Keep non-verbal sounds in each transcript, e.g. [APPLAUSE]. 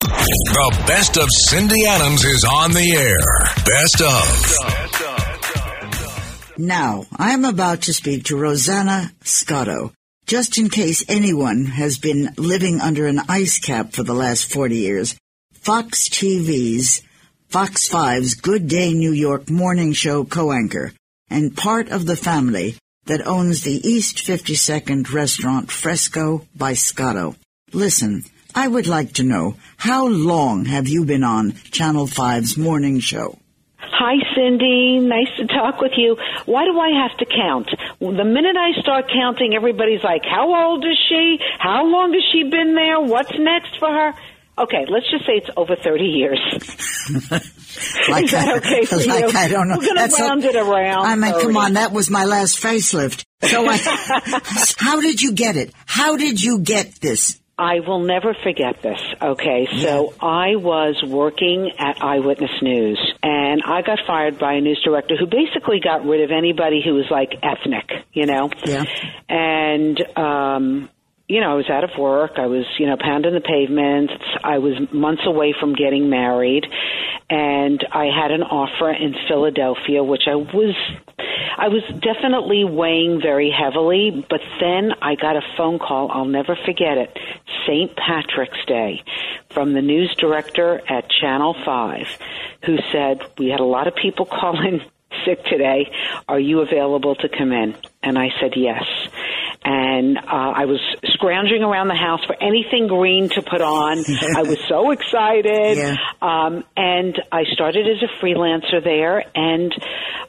The best of Cindy Adams is on the air. Best of. Now, I'm about to speak to Rosanna Scotto. Just in case anyone has been living under an ice cap for the last 40 years, Fox TV's Fox 5's Good Day New York morning show co-anchor and part of the family that owns the East 52nd restaurant Fresco by Scotto. Listen, I would like to know how long have you been on Channel 5's morning show? Hi, Cindy. Nice to talk with you. Why do I have to count? The minute I start counting, everybody's like, how old is she? How long has she been there? What's next for her? Okay, let's just say it's over 30 years. [LAUGHS] like Is that I, okay for like you? I don't know. We're going to round it around. I mean, come on, that was my last facelift. So I, [LAUGHS] [LAUGHS] how did you get it? How did you get this? I will never forget this. Okay, so I was working at Eyewitness News, and I got fired by a news director who basically got rid of anybody who was like ethnic, you know. Yeah. And um, you know, I was out of work. I was, you know, pounding the pavements. I was months away from getting married, and I had an offer in Philadelphia, which I was, I was definitely weighing very heavily. But then I got a phone call. I'll never forget it. St. Patrick's Day, from the news director at Channel Five, who said we had a lot of people [LAUGHS] calling sick today. Are you available to come in? And I said yes and uh, I was scrounging around the house for anything green to put on. [LAUGHS] I was so excited, Yeah. um, and I started as a freelancer there, and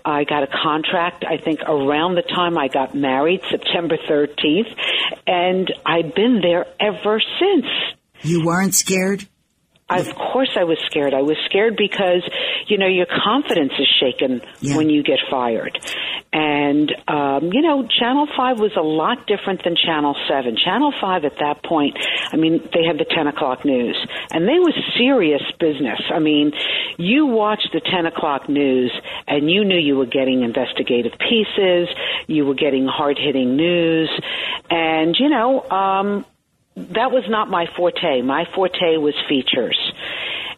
I got a contract. I think around the time I got married, September thirteenth, and I've been there ever since. You weren't scared? Of course, I was scared. I was scared because, you know, your confidence is shaken Yeah. when you get fired. And, um, you know, Channel 5 was a lot different than Channel 7. Channel 5 at that point, I mean, they had the 10 o'clock news. And they was serious business. I mean, you watched the 10 o'clock news and you knew you were getting investigative pieces, you were getting hard hitting news. And, you know, um, that was not my forte. My forte was features.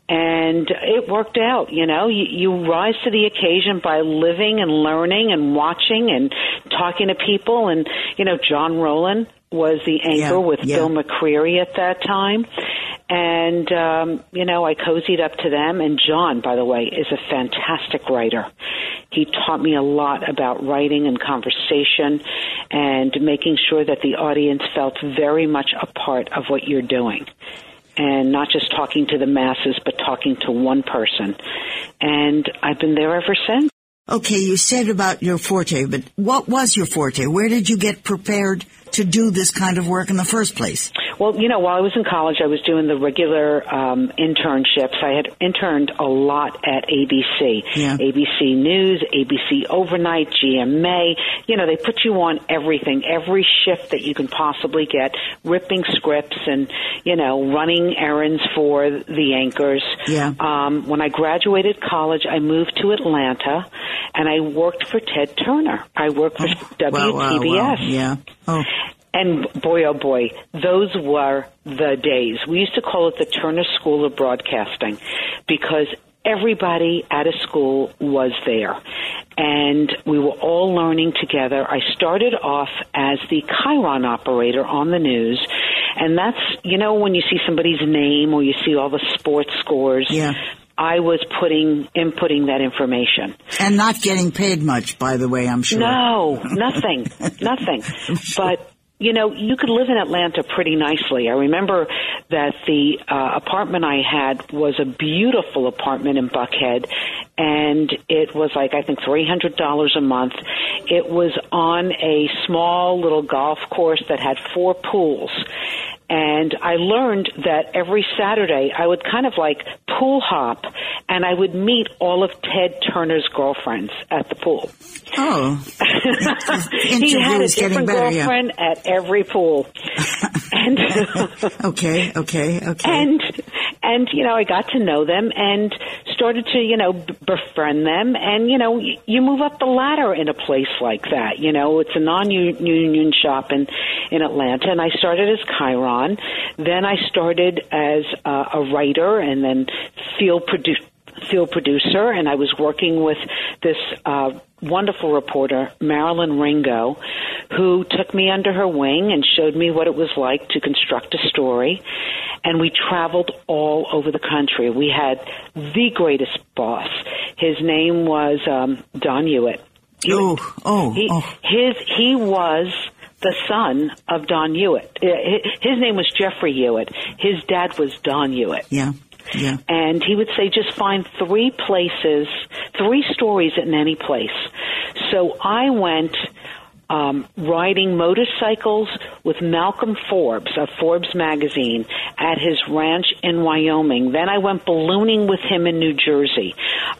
And it worked out, you know. You, you rise to the occasion by living and learning and watching and talking to people. And, you know, John Roland was the anchor Yeah, with yeah. Bill McCreary at that time. And, um, you know, I cozied up to them. And John, by the way, is a fantastic writer. He taught me a lot about writing and conversation and making sure that the audience felt very much a part of what you're doing. And not just talking to the masses, but talking to one person. And I've been there ever since. Okay, you said about your forte, but what was your forte? Where did you get prepared to do this kind of work in the first place? Well, you know, while I was in college, I was doing the regular um, internships. I had interned a lot at ABC, Yeah. ABC News, ABC Overnight, GMA. You know, they put you on everything, every shift that you can possibly get, ripping scripts and you know, running errands for the anchors. Yeah. Um, when I graduated college, I moved to Atlanta, and I worked for Ted Turner. I worked for WTBS. Wow, wow, wow. Yeah. Oh, And boy, oh boy, those were the days. We used to call it the Turner School of Broadcasting because everybody at a school was there. And we were all learning together. I started off as the Chiron operator on the news. And that's, you know, when you see somebody's name or you see all the sports scores. Yeah. I was putting, inputting that information. and not getting paid much, by the way, I'm sure. No, nothing, [LAUGHS] nothing. But you know, you could live in Atlanta pretty nicely. I remember that the uh, apartment I had was a beautiful apartment in Buckhead, and it was like I think three hundred dollars a month. It was on a small little golf course that had four pools. And I learned that every Saturday I would kind of like pool hop and I would meet all of Ted Turner's girlfriends at the pool. Oh. [LAUGHS] he had a different better, yeah. girlfriend at every pool. [LAUGHS] and [LAUGHS] Okay, okay, okay. and and you know I got to know them and started to you know befriend them and you know you move up the ladder in a place like that you know it's a non-union shop in in Atlanta and I started as Chiron then I started as uh, a writer and then field producer field producer and I was working with this uh, wonderful reporter Marilyn Ringo who took me under her wing and showed me what it was like to construct a story. And we traveled all over the country. We had the greatest boss. His name was um, Don Hewitt. Oh, oh, he, oh. his he was the son of Don Hewitt. His name was Jeffrey Hewitt. His dad was Don Hewitt. Yeah, yeah. And he would say, just find three places, three stories in any place. So I went um, riding motorcycles with Malcolm Forbes of Forbes magazine at his ranch in Wyoming. Then I went ballooning with him in New Jersey.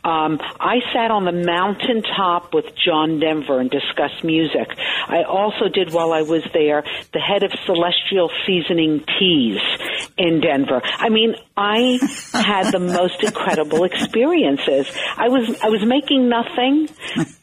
Um, I sat on the mountaintop with John Denver and discussed music. I also did while I was there the head of Celestial Seasoning Teas in Denver. I mean, I had the most incredible experiences. I was I was making nothing,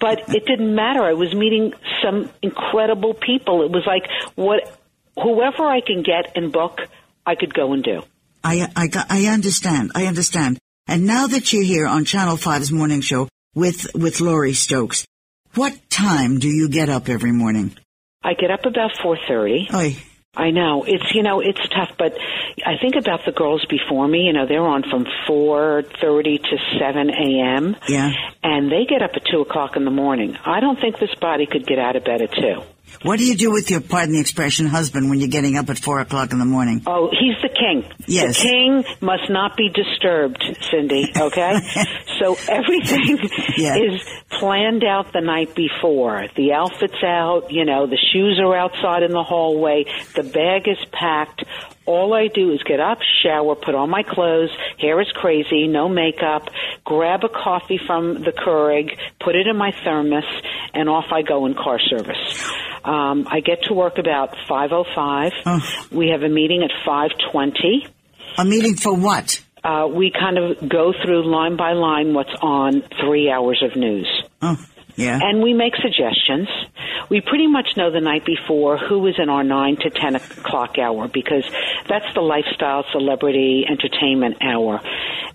but it didn't matter. I was meeting some incredible people. It was like what whoever I can get and book, I could go and do. I, I, I understand. I understand. And now that you're here on Channel 5's morning show with, with Lori Stokes, what time do you get up every morning? I get up about 4:30. I know it's you know it's tough, but I think about the girls before me. You know, they're on from four thirty to seven a.m. Yeah. and they get up at two o'clock in the morning. I don't think this body could get out of bed at two. What do you do with your, pardon the expression, husband when you're getting up at four o'clock in the morning? Oh, he's the king. Yes. The king must not be disturbed, Cindy, okay? [LAUGHS] so everything Yeah. is planned out the night before. The outfit's out, you know, the shoes are outside in the hallway, the bag is packed. All I do is get up, shower, put on my clothes, hair is crazy, no makeup, grab a coffee from the Keurig, put it in my thermos, and off I go in car service. Um, I get to work about 5.05. Oh. We have a meeting at 5.20. A meeting for what? Uh, we kind of go through line by line what's on three hours of news. Oh, yeah. And we make suggestions. We pretty much know the night before who is in our 9 to 10 o'clock hour because that's the lifestyle, celebrity, entertainment hour.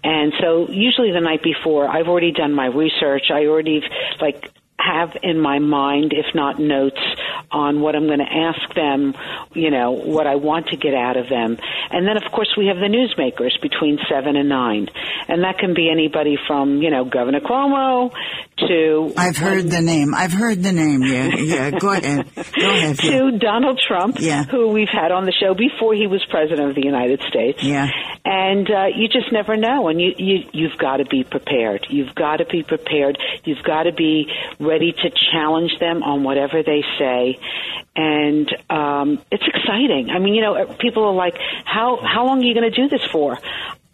And so usually the night before, I've already done my research. I already, like, have in my mind, if not notes, on what I'm going to ask them, you know, what I want to get out of them. And then, of course, we have the newsmakers between 7 and 9. And that can be anybody from, you know, Governor Cuomo to I've heard the name. I've heard the name. Yeah, yeah. Go ahead. Go ahead. [LAUGHS] yeah. to Donald Trump, Yeah. who we've had on the show before he was president of the United States. Yeah. And uh, you just never know, and you, you you've got to be prepared. You've got to be prepared. You've got to be ready to challenge them on whatever they say. And um, it's exciting. I mean, you know, people are like, "How how long are you going to do this for?"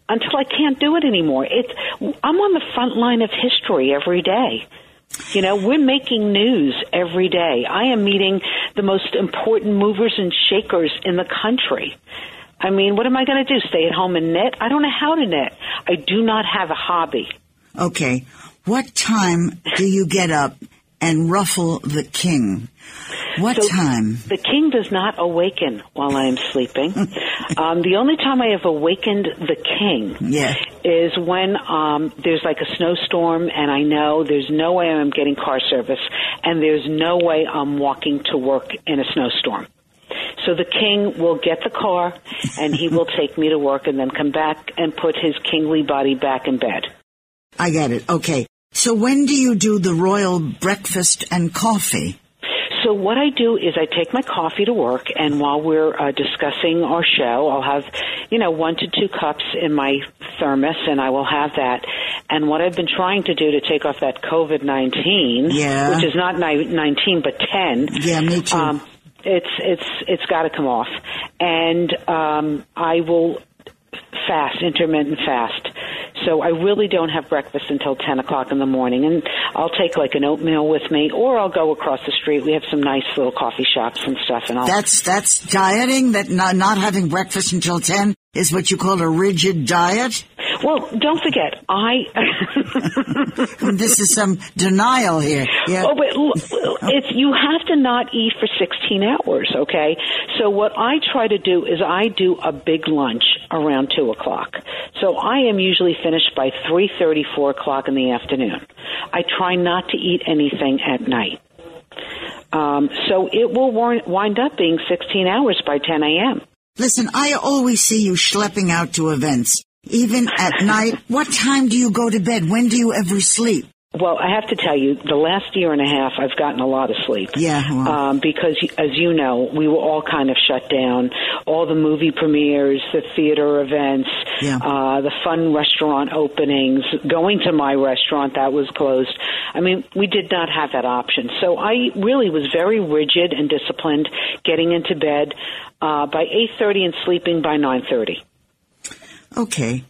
Until I can't do it anymore. It's I'm on the front line of history every day. You know, we're making news every day. I am meeting the most important movers and shakers in the country. I mean, what am I going to do? Stay at home and knit? I don't know how to knit. I do not have a hobby. Okay. What time do you get up and ruffle the king? What So- time? The king does not awaken while I am sleeping. [LAUGHS] um, the only time I have awakened the king Yeah. is when um, there's like a snowstorm and I know there's no way I'm getting car service and there's no way I'm walking to work in a snowstorm. So the king will get the car and he will [LAUGHS] take me to work and then come back and put his kingly body back in bed. I get it. Okay. So when do you do the royal breakfast and coffee? So what I do is I take my coffee to work, and while we're uh, discussing our show, I'll have, you know, one to two cups in my thermos, and I will have that. And what I've been trying to do to take off that COVID nineteen, Yeah. which is not ni- nineteen but ten, Yeah, me too. Um, It's it's it's got to come off, and um, I will fast, intermittent fast. So I really don't have breakfast until 10 o'clock in the morning. And I'll take like an oatmeal with me or I'll go across the street. We have some nice little coffee shops and stuff. And I'll. That's, that's dieting, that not, not having breakfast until 10 is what you call a rigid diet? Well, don't forget, I. [LAUGHS] this is some denial here. Yeah. Oh, but it's you have to not eat for 16 hours, okay? So what I try to do is I do a big lunch around two o'clock. So I am usually finished by three thirty, four o'clock in the afternoon. I try not to eat anything at night. Um, so it will wind up being 16 hours by 10 a.m. Listen, I always see you schlepping out to events. Even at night, what time do you go to bed? When do you ever sleep? Well, I have to tell you, the last year and a half, I've gotten a lot of sleep. Yeah. Well. Um, because, as you know, we were all kind of shut down. All the movie premieres, the theater events, yeah. uh, the fun restaurant openings, going to my restaurant that was closed. I mean, we did not have that option. So I really was very rigid and disciplined, getting into bed uh, by eight thirty and sleeping by nine thirty. Okay.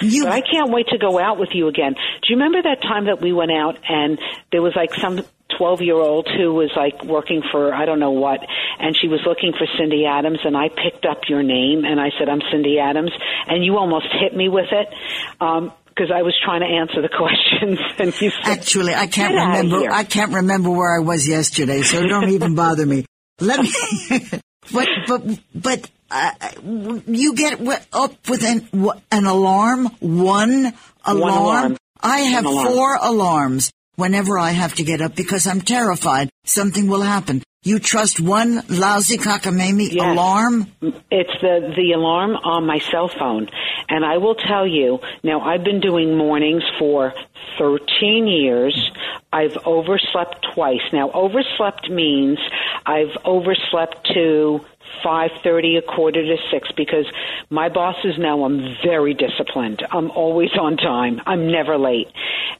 You... But I can't wait to go out with you again. Do you remember that time that we went out and there was like some 12 year old who was like working for I don't know what and she was looking for Cindy Adams and I picked up your name and I said I'm Cindy Adams and you almost hit me with it um because I was trying to answer the [LAUGHS] questions and you said, Actually, I can't remember I can't remember where I was yesterday so don't even bother me. Let me [LAUGHS] [LAUGHS] but but but uh, you get up with an, an alarm, one alarm. One alarm. I have alarm. four alarms whenever I have to get up because I'm terrified something will happen. You trust one lousy cockamamie yes. alarm? It's the, the alarm on my cell phone. And I will tell you, now I've been doing mornings for 13 years. I've overslept twice. Now overslept means I've overslept to 5:30 a quarter to 6 because my bosses know I'm very disciplined. I'm always on time. I'm never late.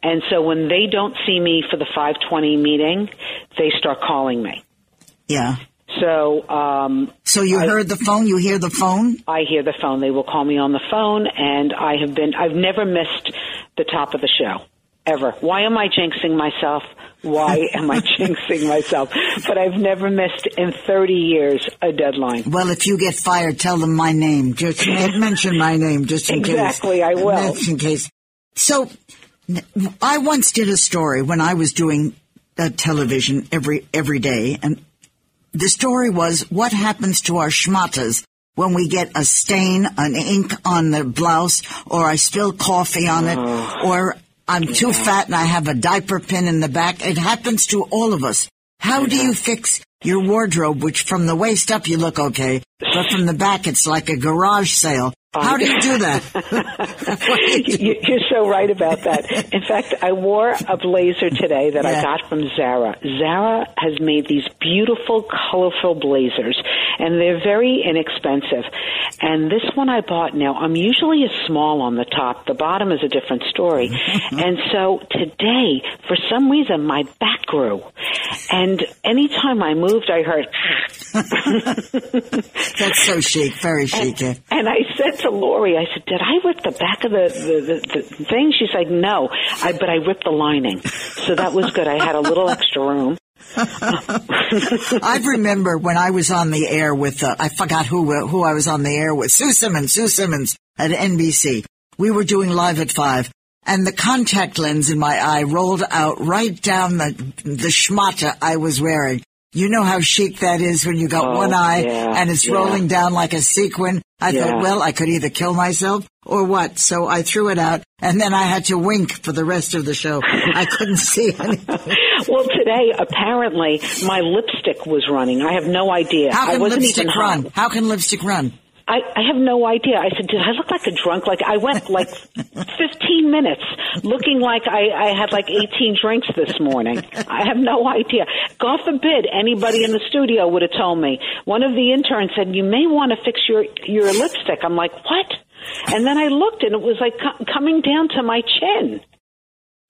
And so when they don't see me for the 5:20 meeting, they start calling me. Yeah. So, um, so you I, heard the phone. You hear the phone. I hear the phone. They will call me on the phone, and I have been. I've never missed the top of the show ever. Why am I jinxing myself? Why am I [LAUGHS] jinxing myself? But I've never missed in 30 years a deadline. Well, if you get fired, tell them my name. Just mention my name, just in exactly, case. Exactly, I will. Just in case. So, I once did a story when I was doing uh, television every every day, and the story was what happens to our schmatas when we get a stain, an ink on the blouse, or I spill coffee on it, or I'm too fat and I have a diaper pin in the back. It happens to all of us. How do you fix your wardrobe, which from the waist up you look okay, but from the back it's like a garage sale? How do you do that? [LAUGHS] You're so right about that. In fact, I wore a blazer today that yeah. I got from Zara. Zara has made these beautiful, colorful blazers, and they're very inexpensive. And this one I bought now, I'm usually a small on the top. The bottom is a different story. [LAUGHS] and so today, for some reason, my back grew. And anytime I moved, I heard. [LAUGHS] That's so chic, very chic. And, and I said to Lori, I said, "Did I rip the back of the the, the, the thing?" She's like, "No, I, but I ripped the lining, so that was good. I had a little extra room." [LAUGHS] I remember when I was on the air with uh, I forgot who who I was on the air with Sue Simmons, Sue Simmons at NBC. We were doing live at five, and the contact lens in my eye rolled out right down the the schmata I was wearing. You know how chic that is when you got oh, one eye yeah, and it's yeah. rolling down like a sequin. I yeah. thought, well, I could either kill myself or what. So I threw it out and then I had to wink for the rest of the show. I couldn't see [LAUGHS] anything. well, today apparently my lipstick was running. I have no idea. How can lipstick run? How can lipstick run? I, I have no idea. I said, did I look like a drunk? Like I went like [LAUGHS] 15 minutes looking like I, I had like 18 drinks this morning. I have no idea. God forbid anybody in the studio would have told me. One of the interns said, you may want to fix your, your lipstick. I'm like, what? And then I looked and it was like co- coming down to my chin.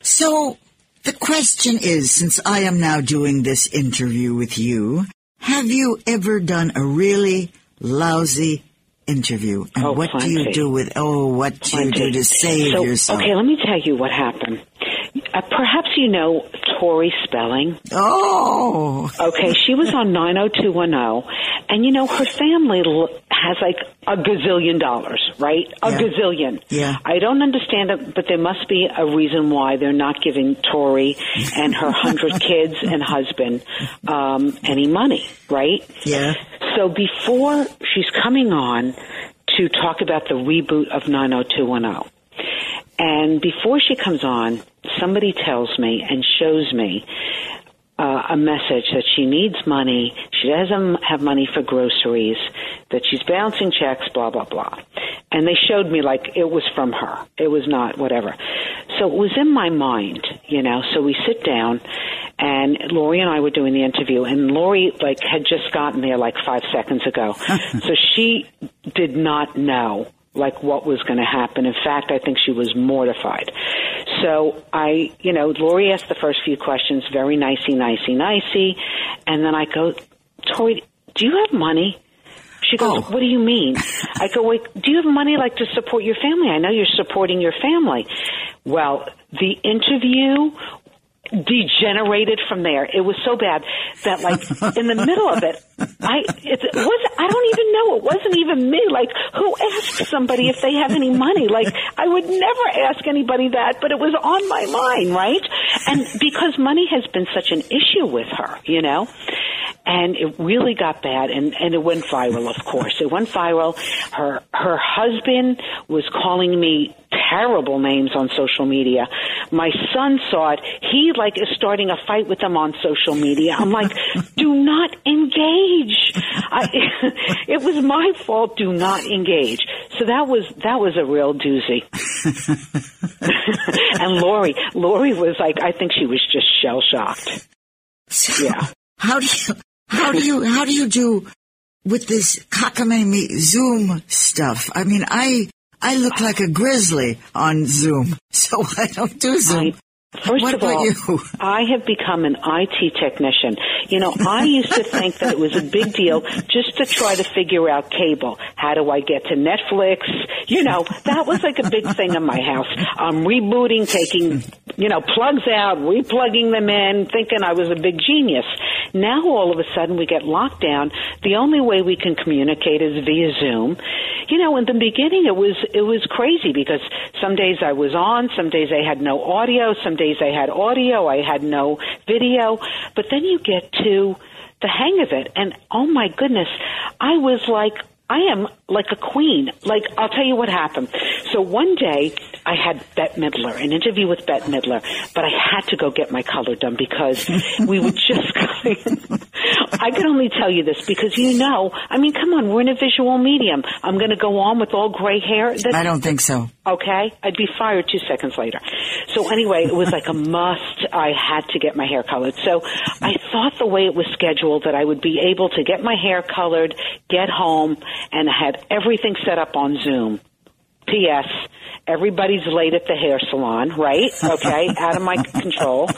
So the question is, since I am now doing this interview with you, Have you ever done a really lousy interview? And Oh, what do you do with, oh, what do you do to save so, yourself? Okay, let me tell you what happened. Uh, perhaps you know Tori Spelling. Oh, Okay, she was on 90210, and you know, her family has like a gazillion dollars, right? A Yeah. gazillion. Yeah. I don't understand it, but there must be a reason why they're not giving Tori and her hundred [LAUGHS] kids and husband um, any money, right? yeah. So before she's coming on to talk about the reboot of 90210, and before she comes on, somebody tells me and shows me uh, a message that she needs money, she doesn't have money for groceries, that she's bouncing checks, blah, blah, blah. And they showed me like it was from her. It was not whatever. So it was in my mind, you know, so we sit down and Lori and I were doing the interview and Lori like had just gotten there like five seconds ago. [LAUGHS] so she did not know like what was going to happen. In fact, I think she was mortified. So I, you know, Lori asked the first few questions, very nicey, nicey, nicey, and then I go, Tori, do you have money? She goes, Oh. what do you mean? I go, wait, do you have money like to support your family? I know you're supporting your family. Well, the interview degenerated from there. It was so bad that like in the middle of it, I it was I don't even know. It wasn't even me. Like who asks somebody if they have any money? Like I would never ask anybody that, but it was on my mind, right? And because money has been such an issue with her, you know, and it really got bad and, and it went viral of course it went viral her her husband was calling me terrible names on social media my son saw it he like is starting a fight with them on social media i'm like do not engage I, [LAUGHS] it was my fault do not engage. So that was that was a real doozy. [LAUGHS] And lori lori was like i think she was just shell shocked. Yeah. How do you, how do you, how do you do with this cockamamie Zoom stuff? I mean, I, I look like a grizzly on Zoom, [LAUGHS] so I don't do Zoom. First What of all, you? [LAUGHS] I have become an IT technician. You know, I used to think that it was a big deal just to try to figure out cable. How do I get to Netflix? You know, that was like a big thing in my house. I'm rebooting, taking, you know, plugs out, replugging them in, thinking I was a big genius. Now all of a sudden we get locked down. The only way we can communicate is via Zoom. You know, in the beginning it was it was crazy because some days I was on, some days I had no audio, some days I had audio, I had no video. But then you get to the hang of it and oh my goodness, I was like I am like a queen. Like, I'll tell you what happened. So one day, I had Bette Midler, an interview with Bette Midler, but I had to go get my color done because we were [LAUGHS] just going. [LAUGHS] I can only tell you this because you know, I mean, come on, we're in a visual medium. I'm going to go on with all gray hair. That's I don't think so. Okay? I'd be fired two seconds later. So anyway, it was like a [LAUGHS] must. I had to get my hair colored. So I thought the way it was scheduled that I would be able to get my hair colored, get home, and I had everything set up on Zoom. P.S. Everybody's late at the hair salon, right? Okay, [LAUGHS] out of my control.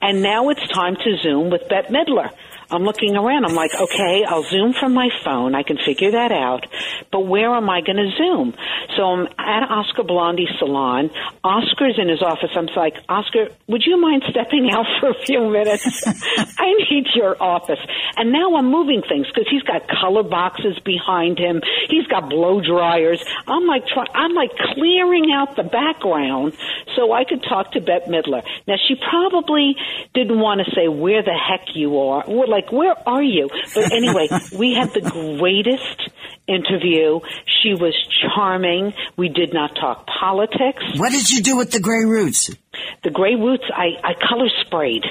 And now it's time to Zoom with Bette Midler. I'm looking around. I'm like, okay, I'll Zoom from my phone. I can figure that out. But where am I going to Zoom? So I'm at Oscar Blandi's salon. Oscar's in his office. I'm like, Oscar, would you mind stepping [LAUGHS] out for a few minutes? [LAUGHS] I need your office. And now I'm moving things because he's got color boxes behind him. He's got blow dryers. I'm like, try, I'm like clearing out the background so I could talk to Bette Midler. Now she probably didn't want to say where the heck you are. Like, where are you? But anyway, we had the greatest interview. She was charming. We did not talk politics. What did you do with the gray roots? The gray roots, I, I color sprayed.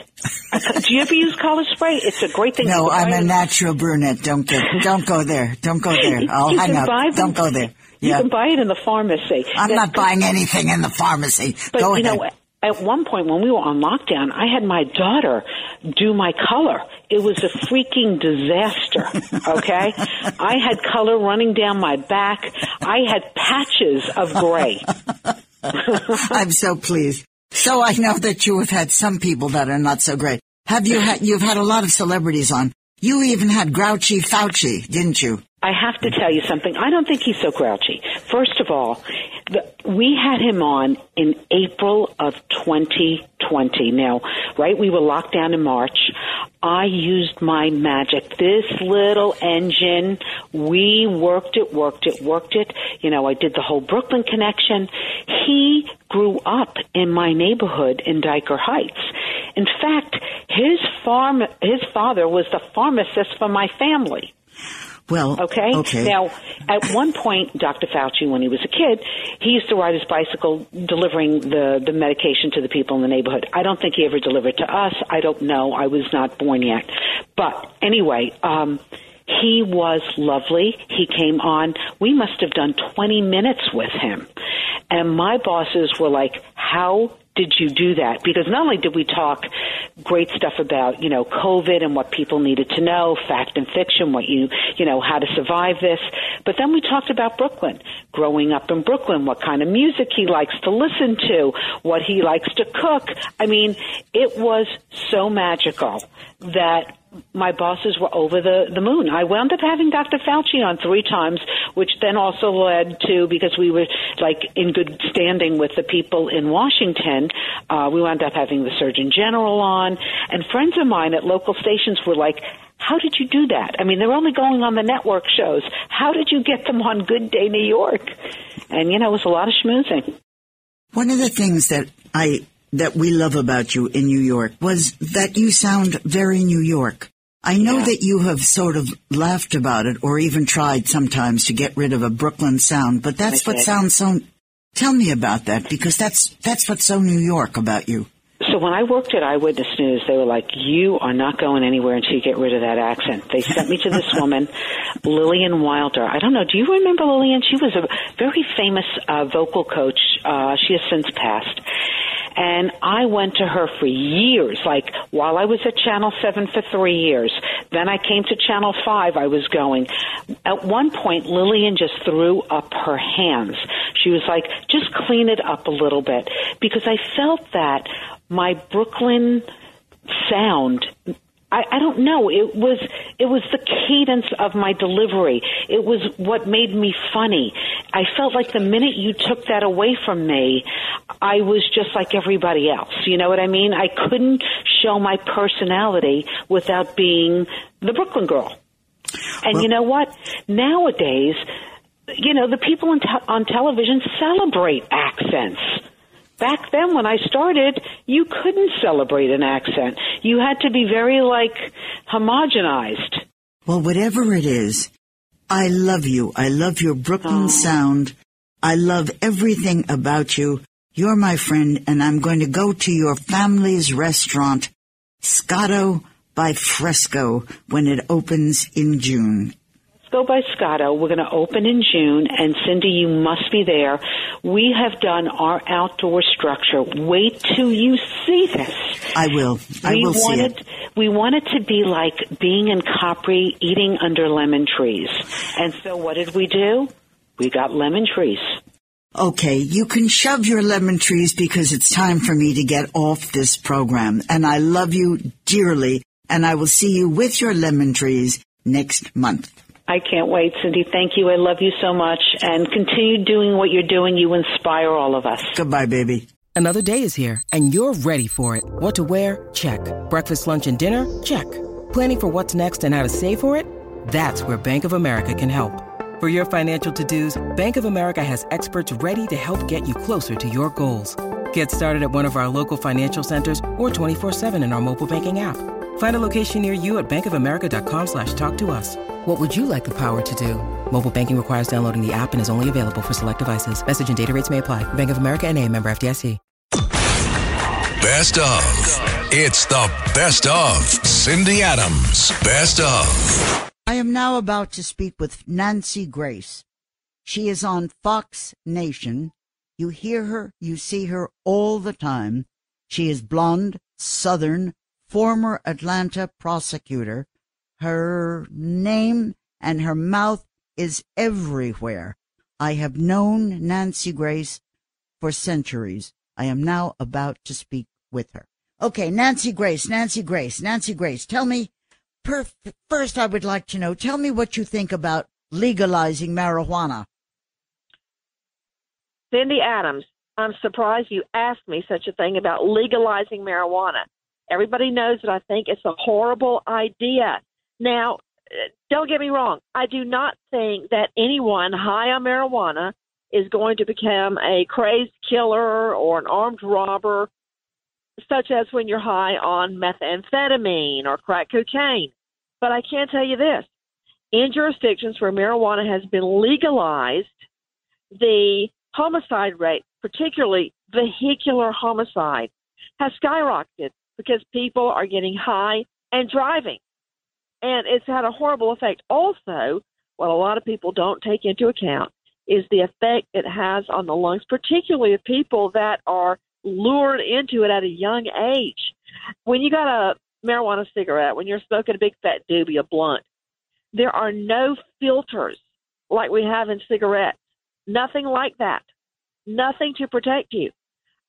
I, do you ever use color spray? It's a great thing. No, I'm a natural brunette. Don't get, don't go there. Don't go there. I'll you hang up. them- Don't go there. You Yeah. can buy it in the pharmacy. I'm Now, not buying anything in the pharmacy. But go you ahead. know, at one point when we were on lockdown, I had my daughter do my color. It was a freaking disaster. [LAUGHS] Okay, I had color running down my back. I had patches of gray. [LAUGHS] I'm so pleased. So I know that you have had some people that are not so great. Have you had, you've had a lot of celebrities on. You even had grouchy Fauci, didn't you? I have to tell you something. I don't think he's so grouchy. First of all, the, we had him on in April of 2020. Now, right, we were locked down in March. I used my magic. This little engine, we worked it, worked it, worked it. You know, I did the whole Brooklyn connection. He grew up in my neighborhood in Dyker Heights. In fact, his farm, his father was the pharmacist for my family. Well, Okay? Okay. Now, at one point, Dr. Fauci, when he was a kid, he used to ride his bicycle delivering the, the medication to the people in the neighborhood. I don't think he ever delivered to us. I don't know. I was not born yet. But anyway, um, he was lovely. He came on. We must have done 20 minutes with him. And my bosses were like, how did you do that? Because not only did we talk great stuff about, you know, COVID and what people needed to know, fact and fiction, what you, you know, how to survive this, but then we talked about Brooklyn, growing up in Brooklyn, what kind of music he likes to listen to, what he likes to cook. I mean, it was so magical that my bosses were over the, the moon. I wound up having Dr. Fauci on three times, which then also led to, because we were like in good standing with the people in Washington, uh, we wound up having the Surgeon General on, and friends of mine at local stations were like, how did you do that? I mean, they're only going on the network shows. How did you get them on Good Day New York? And, you know, it was a lot of schmoozing. One of the things that I that we love about you in New York was that you sound very New York. I know Yeah. that you have sort of laughed about it or even tried sometimes to get rid of a Brooklyn sound, but that's what sounds so Tell me about that because that's that's what's so New York about you. So when I worked at Eyewitness News, they were like, "You are not going anywhere until you get rid of that accent." They sent me to this [LAUGHS] woman, Lilyan Wilder. I don't know. Do you remember Lilyan? She was a very famous uh, vocal coach. Uh, she has since passed. And I went to her for years, like while I was at Channel 7 for three years. Then I came to Channel 5, I was going. At one point, Lilyan just threw up her hands. She was like, just clean it up a little bit. Because I felt that my Brooklyn sound I, I don't know. It was it was the cadence of my delivery. It was what made me funny. I felt like the minute you took that away from me, I was just like everybody else. You know what I mean? I couldn't show my personality without being the Brooklyn girl. And you know what? Nowadays, you know, the people on, te- on television celebrate accents. Back then, when I started, you couldn't celebrate an accent. You had to be very, like, homogenized. Well, whatever it is, I love you. I love your Brooklyn oh. sound. I love everything about you. You're my friend, and I'm going to go to your family's restaurant, Scotto by Fresco, when it opens in June. Go by Scotto. We're going to open in June, and Cindy, you must be there. We have done our outdoor structure. Wait till you see this. I will. I we will see it. we wanted to be like being in Capri, eating under lemon trees. And so, what did we do? We got lemon trees. Okay, you can shove your lemon trees because it's time for me to get off this program. And I love you dearly, and I will see you with your lemon trees next month. I can't wait, Cindy. Thank you. I love you so much, and continue doing what you're doing. You inspire all of us. Goodbye, baby. Another day is here, and you're ready for it. What to wear? Check. Breakfast, lunch, and dinner? Check. Planning for what's next and how to save for it? That's where Bank of America can help. For your financial to-dos, Bank of America has experts ready to help get you closer to your goals. Get started at one of our local financial centers or 24-7 in our mobile banking app. Find a location near you at bankofamerica.com slash talk to us. What would you like the power to do? Mobile banking requires downloading the app and is only available for select devices. Message and data rates may apply. Bank of America and a member FDIC. Best of. It's the best of Cindy Adams. Best of. I am now about to speak with Nancy Grace. She is on Fox Nation. You hear her, you see her all the time. She is blonde, southern, former Atlanta prosecutor. Her name and her mouth is everywhere. I have known Nancy Grace for centuries. I am now about to speak with her. Okay, Nancy Grace, Nancy Grace, Nancy Grace, tell me, first, I would like to know. Tell me what you think about legalizing marijuana. Cindy Adams, I'm surprised you asked me such a thing about legalizing marijuana. Everybody knows that I think it's a horrible idea. Now, don't get me wrong. I do not think that anyone high on marijuana is going to become a crazed killer or an armed robber, such as when you're high on methamphetamine or crack cocaine. But I can tell you this in jurisdictions where marijuana has been legalized, the homicide rate, particularly vehicular homicide, has skyrocketed because people are getting high and driving. And it's had a horrible effect. Also, what a lot of people don't take into account is the effect it has on the lungs, particularly of people that are lured into it at a young age. When you got a marijuana cigarette, when you're smoking a big fat doobie, a blunt, there are no filters like we have in cigarettes. Nothing like that. Nothing to protect you.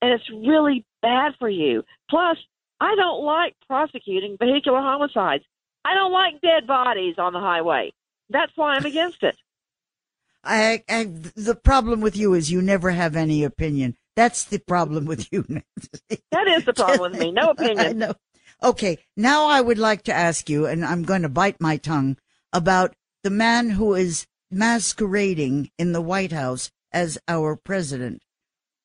And it's really bad for you. Plus, I don't like prosecuting vehicular homicides. I don't like dead bodies on the highway. That's why I'm against it. [LAUGHS] I, I, the problem with you is you never have any opinion. That's the problem with you. [LAUGHS] that is the problem with me. No [LAUGHS] opinion. Know. Okay. Now I would like to ask you, and I'm going to bite my tongue about the man who is masquerading in the White House as our president.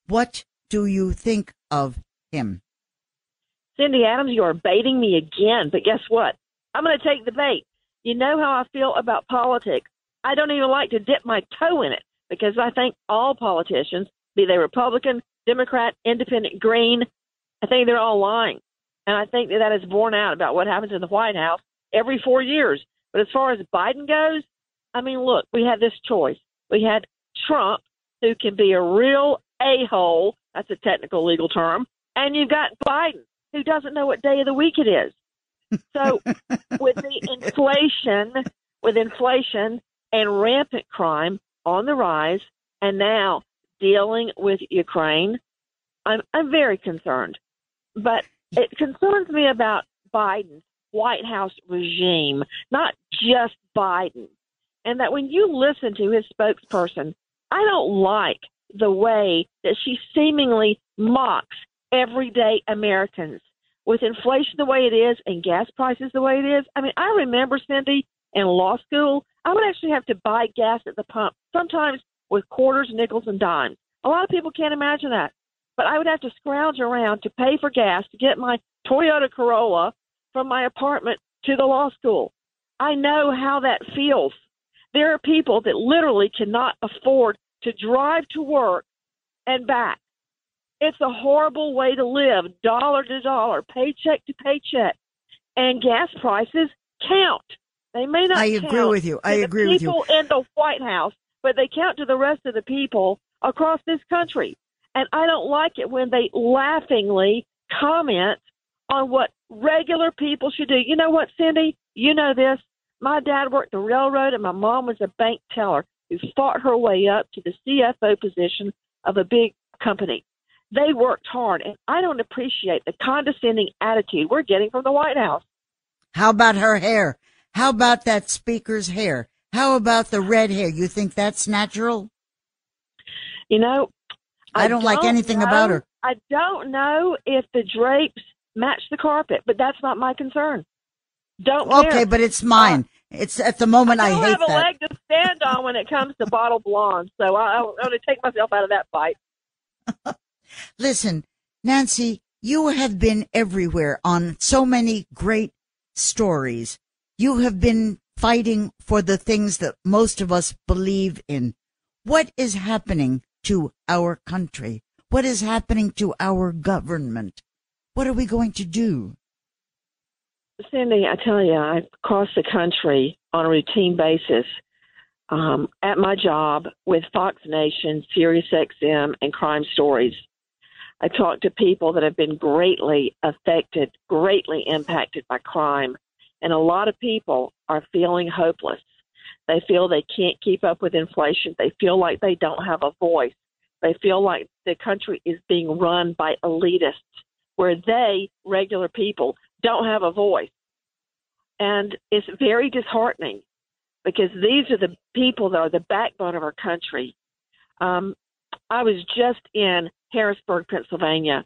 What do you think of him? Cindy Adams, you are baiting me again, but guess what? I'm going to take the bait. You know how I feel about politics. I don't even like to dip my toe in it because I think all politicians, be they Republican, Democrat, Independent, Green, I think they're all lying. And I think that that is borne out about what happens in the White House every four years. But as far as Biden goes, I mean, look, we had this choice. We had Trump, who can be a real a hole. That's a technical legal term. And you've got Biden, who doesn't know what day of the week it is. So [LAUGHS] with the inflation, with inflation and rampant crime on the rise, and now dealing with Ukraine, I'm I'm very concerned. But it concerns me about Biden's White House regime, not just Biden. And that when you listen to his spokesperson, I don't like the way that she seemingly mocks everyday Americans with inflation the way it is and gas prices the way it is. I mean, I remember Cindy in law school, I would actually have to buy gas at the pump, sometimes with quarters, nickels, and dimes. A lot of people can't imagine that. But I would have to scrounge around to pay for gas to get my Toyota Corolla from my apartment to the law school. I know how that feels. There are people that literally cannot afford to drive to work and back. It's a horrible way to live, dollar to dollar, paycheck to paycheck. And gas prices count. They may not. I agree with you. I agree with you. People in the White House, but they count to the rest of the people across this country. And I don't like it when they laughingly comment on what regular people should do. You know what, Cindy? You know this. My dad worked the railroad, and my mom was a bank teller who fought her way up to the CFO position of a big company. They worked hard, and I don't appreciate the condescending attitude we're getting from the White House. How about her hair? How about that speaker's hair? How about the red hair? You think that's natural? You know, I, I don't, like anything know, about her. I don't know if the drapes match the carpet, but that's not my concern. Don't okay, care. but it's mine. Uh, it's at the moment I, I hate have a that. leg to stand on when it comes to bottle blonde, so I, I'm going to take myself out of that fight. [LAUGHS] Listen, Nancy, you have been everywhere on so many great stories. You have been fighting for the things that most of us believe in. What is happening to our country? What is happening to our government? What are we going to do? Cindy, I tell you, I cross the country on a routine basis um, at my job with Fox Nation, SiriusXM, and Crime Stories. I talk to people that have been greatly affected, greatly impacted by crime, and a lot of people are feeling hopeless. They feel they can't keep up with inflation. They feel like they don't have a voice. They feel like the country is being run by elitists, where they, regular people, don't have a voice. and it's very disheartening because these are the people that are the backbone of our country. Um, I was just in Harrisburg, Pennsylvania,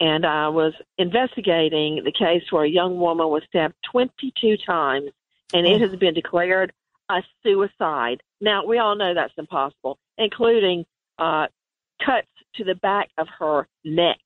and I was investigating the case where a young woman was stabbed 22 times, and it has been declared a suicide. Now, we all know that's impossible, including uh, cuts to the back of her neck.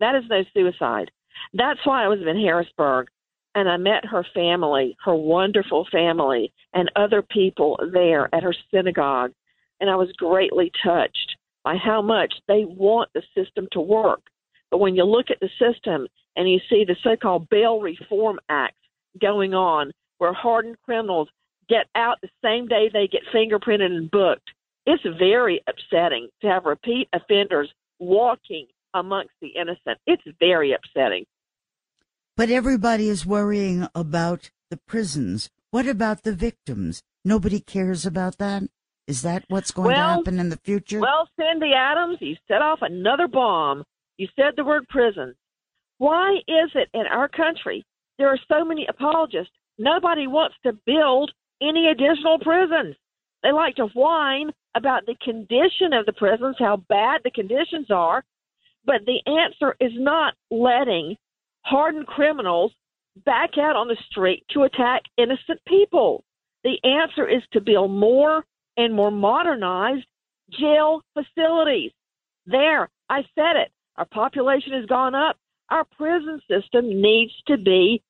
That is no suicide. That's why I was in Harrisburg and I met her family, her wonderful family, and other people there at her synagogue. And I was greatly touched by how much they want the system to work. But when you look at the system and you see the so called bail reform acts going on, where hardened criminals get out the same day they get fingerprinted and booked, it's very upsetting to have repeat offenders walking amongst the innocent. It's very upsetting. But everybody is worrying about the prisons. What about the victims? Nobody cares about that. Is that what's going well, to happen in the future? Well, Cindy Adams, you set off another bomb. You said the word prison. Why is it in our country there are so many apologists? Nobody wants to build any additional prisons. They like to whine about the condition of the prisons, how bad the conditions are, but the answer is not letting hardened criminals back out on the street to attack innocent people. The answer is to build more and more modernized jail facilities. There, I said it. Our population has gone up. Our prison system needs to be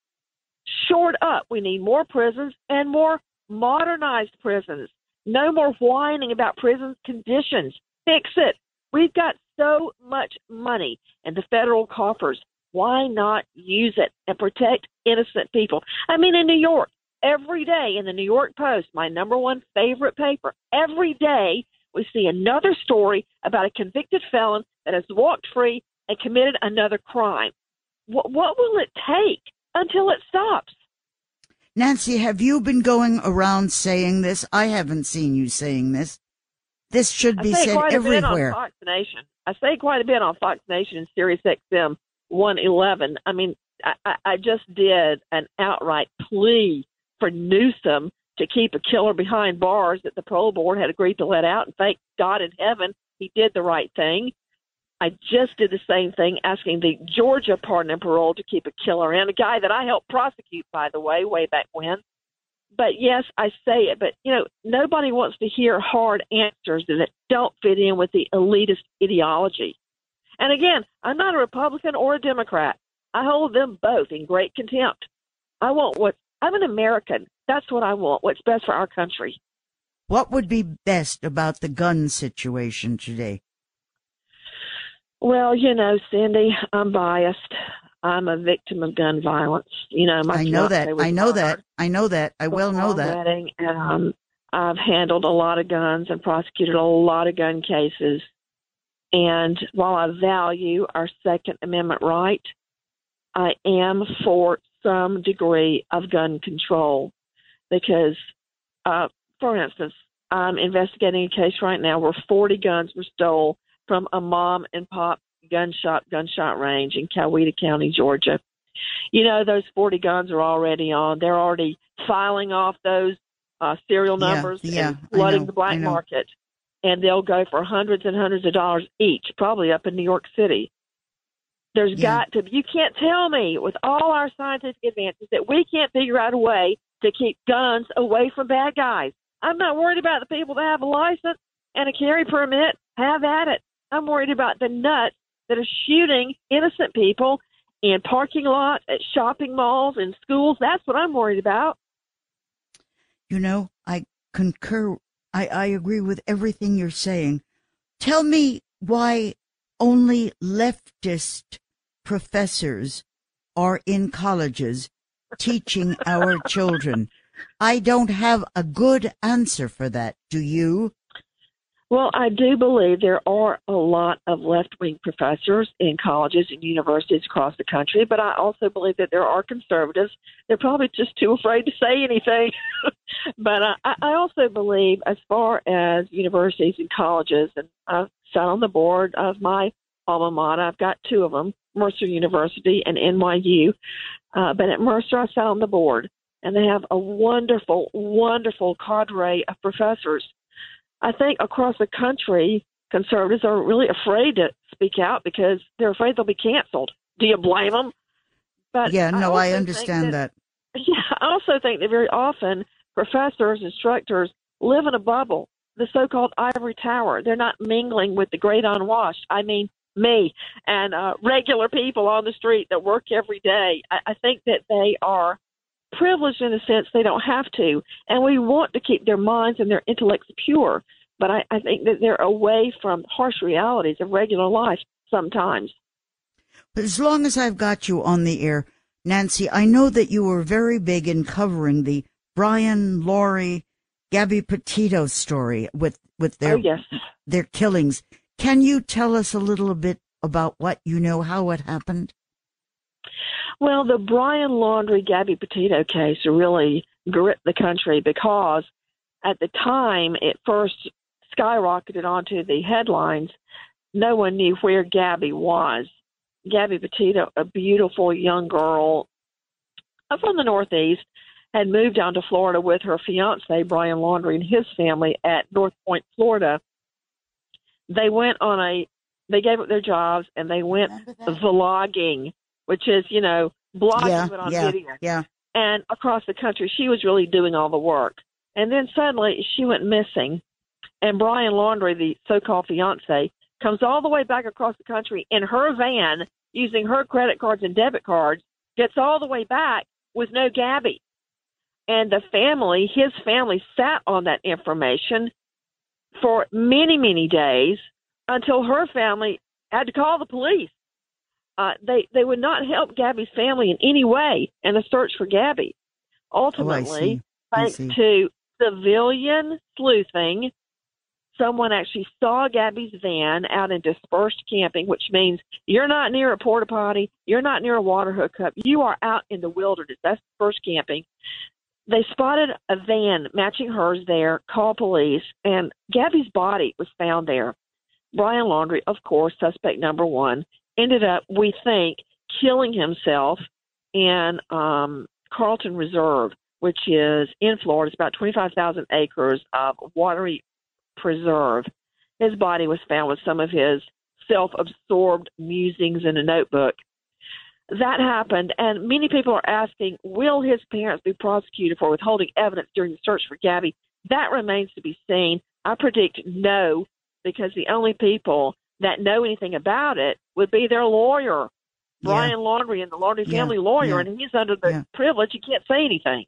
shored up. We need more prisons and more modernized prisons. No more whining about prison conditions. Fix it. We've got so much money in the federal coffers. Why not use it and protect innocent people? I mean, in New York, every day in the New York Post, my number one favorite paper, every day we see another story about a convicted felon that has walked free and committed another crime. What, what will it take until it stops? Nancy, have you been going around saying this? I haven't seen you saying this. This should be said everywhere. Fox Nation. I say quite a bit on Fox Nation and Sirius XM 111. I mean, I, I just did an outright plea for Newsom to keep a killer behind bars that the parole board had agreed to let out. And thank God in heaven he did the right thing. I just did the same thing, asking the Georgia pardon and parole to keep a killer in, a guy that I helped prosecute, by the way, way back when. But yes, I say it, but you know, nobody wants to hear hard answers that don't fit in with the elitist ideology. And again, I'm not a Republican or a Democrat. I hold them both in great contempt. I want what I'm an American. That's what I want. What's best for our country. What would be best about the gun situation today? Well, you know, Cindy, I'm biased. I'm a victim of gun violence. You know, my I know that. I know that. I know that. I well know that. Wedding, and um, I've handled a lot of guns and prosecuted a lot of gun cases. And while I value our Second Amendment right, I am for some degree of gun control because, uh, for instance, I'm investigating a case right now where 40 guns were stolen from a mom and pop gun shop gunshot range in Coweta County, Georgia. You know, those 40 guns are already on. They're already filing off those uh, serial numbers yeah, yeah, and flooding the black market. And they'll go for hundreds and hundreds of dollars each, probably up in New York City. There's yeah. got to be, you can't tell me with all our scientific advances that we can't figure out a way to keep guns away from bad guys. I'm not worried about the people that have a license and a carry permit. Have at it. I'm worried about the nuts that are shooting innocent people in parking lots, at shopping malls, in schools. That's what I'm worried about. You know, I concur. I, I agree with everything you're saying. Tell me why only leftist professors are in colleges teaching our children. I don't have a good answer for that. Do you? Well, I do believe there are a lot of left wing professors in colleges and universities across the country, but I also believe that there are conservatives. They're probably just too afraid to say anything. [LAUGHS] but I, I also believe, as far as universities and colleges, and I've sat on the board of my alma mater, I've got two of them Mercer University and NYU. Uh, but at Mercer, I sat on the board. and they have a wonderful, wonderful cadre of professors. I think across the country, conservatives are really afraid to speak out because they're afraid they'll be canceled. Do you blame them? But yeah, no, I, I understand that, that. [LAUGHS] Yeah, I also think that very often professors, instructors live in a bubble, the so-called ivory tower. They're not mingling with the great unwashed. I mean, me and uh, regular people on the street that work every day. I, I think that they are privileged in a sense they don't have to, and we want to keep their minds and their intellects pure. But I, I think that they're away from harsh realities of regular life sometimes. But as long as I've got you on the air, Nancy, I know that you were very big in covering the Brian Laundrie, Gabby Petito story with with their oh, yes. their killings. Can you tell us a little bit about what you know, how it happened? Well, the Brian Laundrie Gabby Petito case really gripped the country because at the time it first skyrocketed onto the headlines. No one knew where Gabby was. Gabby Petito, a beautiful young girl uh, from the Northeast, had moved down to Florida with her fiance, Brian Laundrie, and his family at North Port, Florida. They went on a, they gave up their jobs and they went vlogging, which is, you know, blogging yeah, but on yeah, video. Yeah. And across the country, she was really doing all the work. And then suddenly she went missing. And Brian Laundrie, the so called fiance, comes all the way back across the country in her van using her credit cards and debit cards, gets all the way back with no Gabby. And the family, his family, sat on that information for many, many days until her family had to call the police. Uh, they they would not help Gabby's family in any way in the search for Gabby. Ultimately, oh, thanks to civilian sleuthing, someone actually saw Gabby's van out in dispersed camping, which means you're not near a porta potty, you're not near a water hookup, you are out in the wilderness. That's dispersed camping. They spotted a van matching hers there, called police, and Gabby's body was found there. Brian Laundrie, of course, suspect number one, ended up, we think, killing himself in um, Carlton Reserve, which is in Florida. It's about 25,000 acres of watery preserve. His body was found with some of his self absorbed musings in a notebook. That happened, and many people are asking will his parents be prosecuted for withholding evidence during the search for Gabby? That remains to be seen. I predict no, because the only people that know anything about it would be their lawyer, Brian yeah. Laundrie, and the Laundrie yeah. family lawyer, yeah. and he's under the privilege. He can't say anything.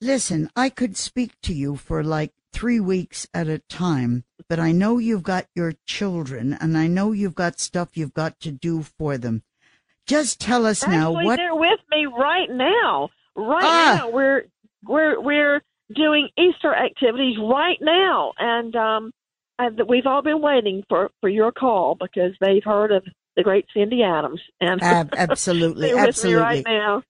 Listen, I could speak to you for like three weeks at a time, but I know you've got your children and I know you've got stuff you've got to do for them. Just tell us Actually, now what they're with me right now. Right ah. now we're we're we're doing Easter activities right now and um and we've all been waiting for for your call because they've heard of the great Cindy Adams and Ab- [LAUGHS] absolutely absolutely right now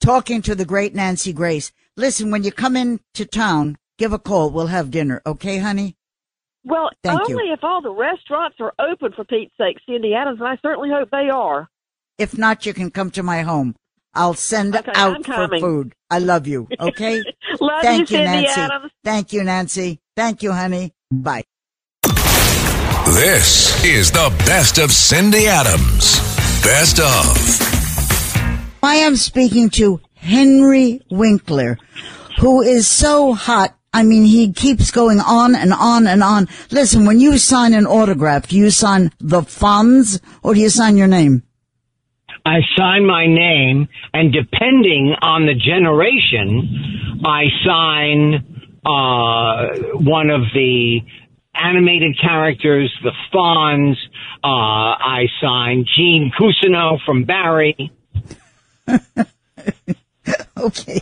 talking to the great Nancy Grace. Listen, when you come into town, give a call. We'll have dinner. Okay, honey? Well, Thank only you. if all the restaurants are open for Pete's sake, Cindy Adams, and I certainly hope they are. If not, you can come to my home. I'll send okay, out for food. I love you. Okay? [LAUGHS] love Thank you, you, Nancy. Adams. Thank you, Nancy. Thank you, honey. Bye. This is the best of Cindy Adams. Best of. I am speaking to Henry Winkler, who is so hot. I mean, he keeps going on and on and on. Listen, when you sign an autograph, do you sign the Fonz or do you sign your name? I sign my name, and depending on the generation, I sign uh, one of the animated characters, the Fonz. Uh, I signed Gene Cousineau from Barry. [LAUGHS] okay.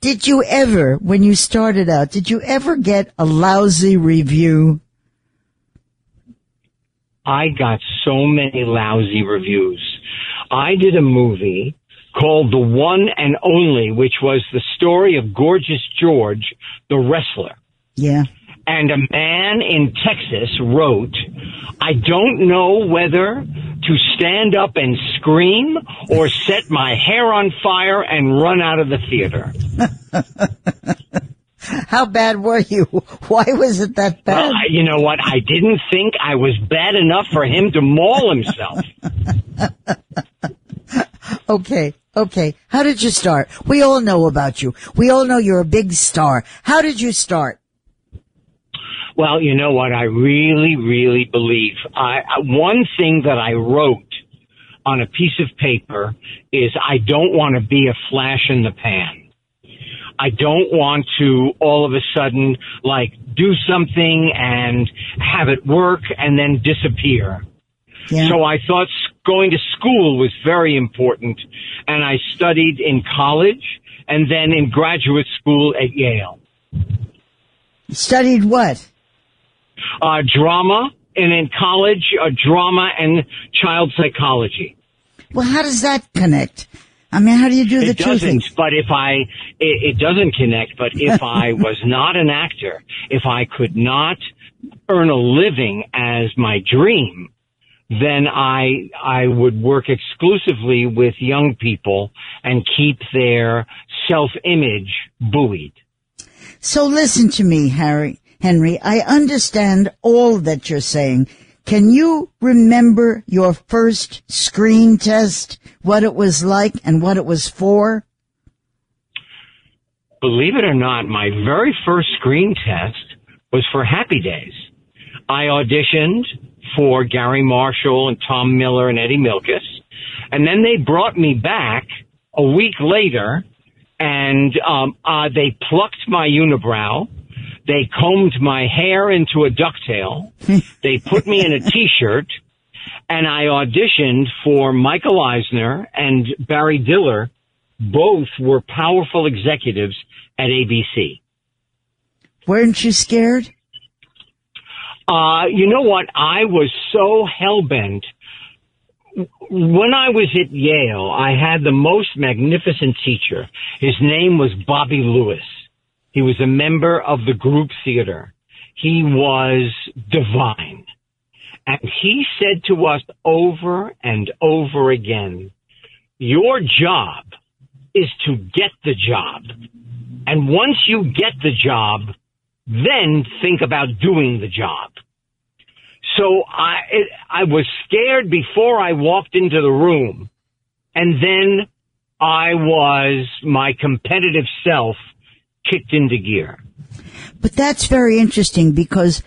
Did you ever, when you started out, did you ever get a lousy review? I got so many lousy reviews. I did a movie called The One and Only, which was the story of Gorgeous George, the wrestler. Yeah. And a man in Texas wrote, I don't know whether to stand up and scream or set my hair on fire and run out of the theater. [LAUGHS] How bad were you? Why was it that bad? Well, you know what? I didn't think I was bad enough for him to maul himself. [LAUGHS] okay, okay. How did you start? We all know about you. We all know you're a big star. How did you start? Well, you know what? I really, really believe. I, one thing that I wrote on a piece of paper is I don't want to be a flash in the pan. I don't want to all of a sudden like do something and have it work and then disappear. Yeah. So I thought going to school was very important and I studied in college and then in graduate school at Yale. Studied what? Uh, drama and in college, uh, drama and child psychology. Well, how does that connect? I mean, how do you do the it two doesn't, things? But if I, it, it doesn't connect. But if [LAUGHS] I was not an actor, if I could not earn a living as my dream, then I I would work exclusively with young people and keep their self image buoyed. So listen to me, Harry Henry. I understand all that you're saying. Can you remember your first screen test, what it was like and what it was for? Believe it or not, my very first screen test was for Happy Days. I auditioned for Garry Marshall and Tom Miller and Eddie Milkis. And then they brought me back a week later and um, uh, they plucked my unibrow they combed my hair into a ducktail. [LAUGHS] they put me in a t-shirt and I auditioned for Michael Eisner and Barry Diller. Both were powerful executives at ABC. Weren't you scared? Uh, you know what? I was so hell-bent. When I was at Yale, I had the most magnificent teacher. His name was Bobby Lewis. He was a member of the group theater. He was divine. And he said to us over and over again, your job is to get the job. And once you get the job, then think about doing the job. So I, it, I was scared before I walked into the room. And then I was my competitive self kicked into gear. But that's very interesting because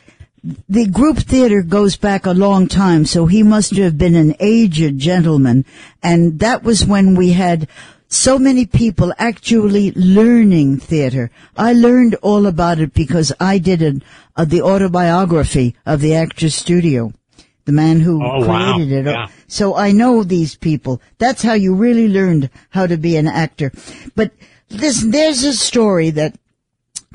the group theater goes back a long time, so he must have been an aged gentleman. And that was when we had so many people actually learning theater. I learned all about it because I did an, uh, the autobiography of the Actors Studio, the man who oh, created wow. it. Yeah. So I know these people. That's how you really learned how to be an actor. But Listen, there's a story that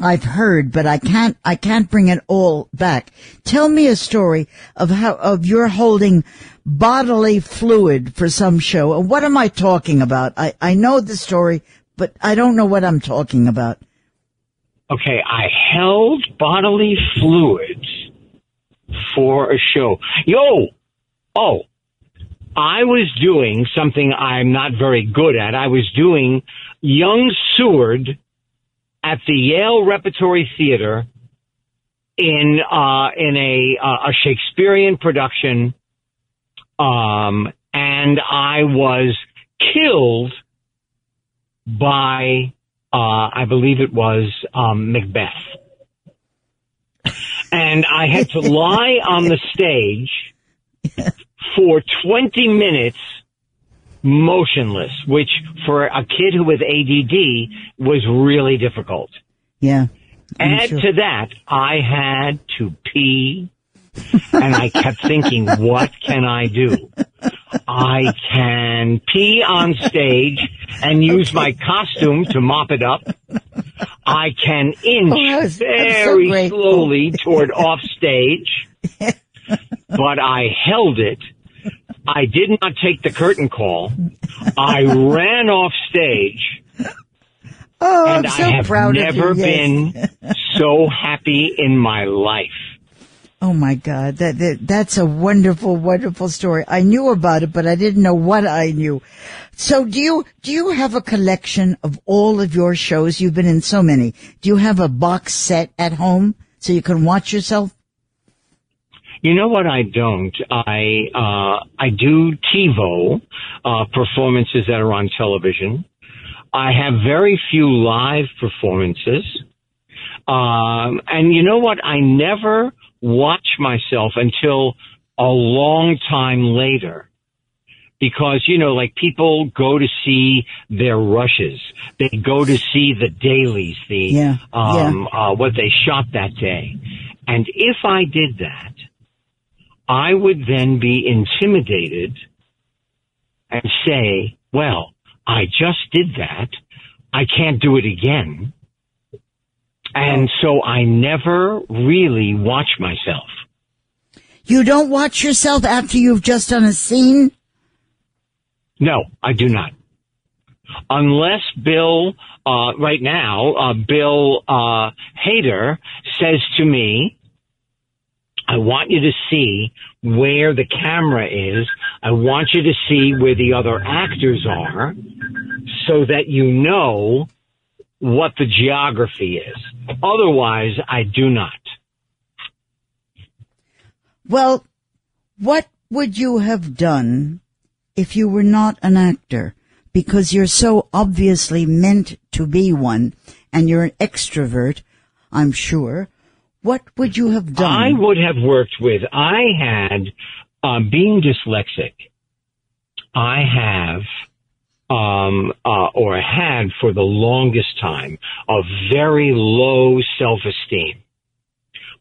I've heard, but I can't, I can't bring it all back. Tell me a story of how, of your holding bodily fluid for some show. What am I talking about? I, I know the story, but I don't know what I'm talking about. Okay, I held bodily fluids for a show. Yo! Oh, I was doing something I'm not very good at. I was doing young Siward at the Yale Repertory Theater in uh, in a uh, a Shakespearean production, um, and I was killed by uh, I believe it was um, Macbeth, and I had to [LAUGHS] lie on the stage for twenty minutes motionless, which for a kid who was ADD was really difficult. Yeah. I'm Add sure. to that, I had to pee and I kept thinking, what can I do? I can pee on stage and use my costume to mop it up. I can oh, inch oh, was, very so slowly toward off stage, [LAUGHS] but I held it I did not take the curtain call. I ran off stage. Oh, and I'm so proud of you. I have proud never of you. been so happy in my life. Oh my God, that, that that's a wonderful, wonderful story. I knew about it, but I didn't know what I knew. So, do you do you have a collection of all of your shows? You've been in so many. Do you have a box set at home so you can watch yourself? You know what? I don't. I uh, I do TiVo uh, performances that are on television. I have very few live performances. Um, and you know what? I never watch myself until a long time later. Because, you know, like people go to see their rushes. They go to see the dailies, the, Yeah, um, Uh, what they shot that day. And if I did that, I would then be intimidated and say, well, I just did that. I can't do it again. And so I never really watch myself. You don't watch yourself after you've just done a scene? No, I do not. Unless Bill, uh, right now, uh, Bill, uh, Hader says to me, I want you to see where the camera is. I want you to see where the other actors are so that you know what the geography is. Otherwise, I do not. Well, what would you have done if you were not an actor? Because you're so obviously meant to be one and you're an extrovert, I'm sure. What would you have done? I would have worked with, I had, um, being dyslexic, I have, um, uh, or had for the longest time, a very low self-esteem.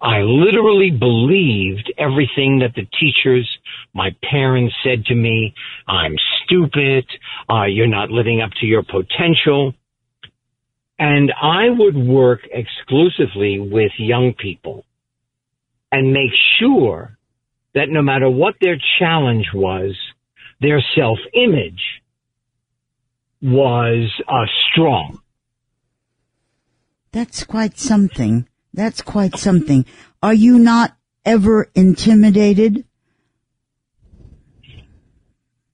I literally believed everything that the teachers, my parents said to me. I'm stupid. Uh, you're not living up to your potential. And I would work exclusively with young people and make sure that no matter what their challenge was, their self image was uh, strong. That's quite something. That's quite something. Are you not ever intimidated?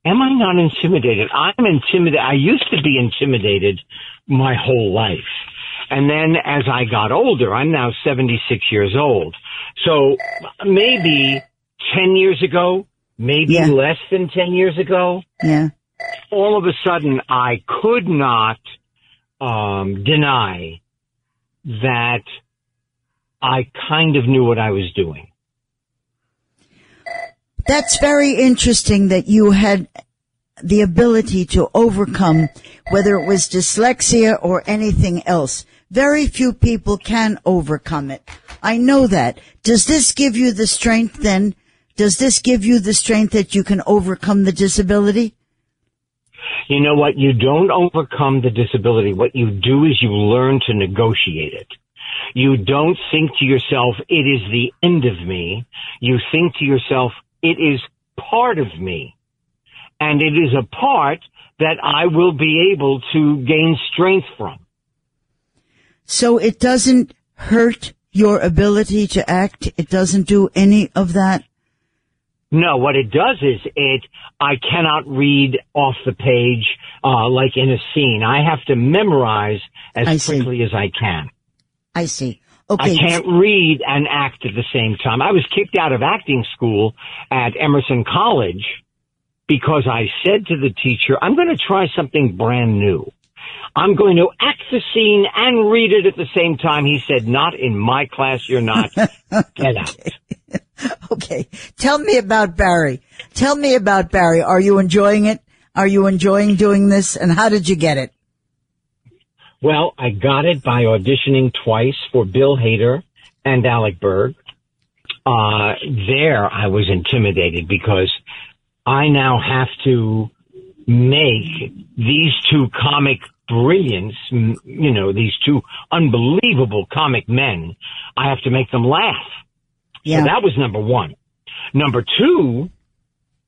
Am I not intimidated? I'm intimidated. I used to be intimidated my whole life. And then as I got older, I'm now 76 years old. So maybe 10 years ago, maybe Yeah. less than 10 years ago, Yeah. all of a sudden I could not um, deny that I kind of knew what I was doing. That's very interesting that you had the ability to overcome whether it was dyslexia or anything else. Very few people can overcome it. I know that. Does this give you the strength then? Does this give you the strength that you can overcome the disability? You know what? You don't overcome the disability. What you do is you learn to negotiate it. You don't think to yourself, it is the end of me. You think to yourself, it is part of me. And it is a part that I will be able to gain strength from. So it doesn't hurt your ability to act. It doesn't do any of that. No, what it does is it, I cannot read off the page, uh, like in a scene. I have to memorize as quickly as I can. I see. Okay. I can't read and act at the same time. I was kicked out of acting school at Emerson College because I said to the teacher, I'm going to try something brand new. I'm going to act the scene and read it at the same time. He said, not in my class, you're not. [LAUGHS] Get out. Okay. Tell me about Barry. Tell me about Barry. Are you enjoying it? Are you enjoying doing this? And how did you get it? Well, I got it by auditioning twice for Bill Hader and Alec Berg. Uh, there I was intimidated because I now have to make these two comic brilliance, you know, these two unbelievable comic men. I have to make them laugh. Yeah. So that was number one. Number two,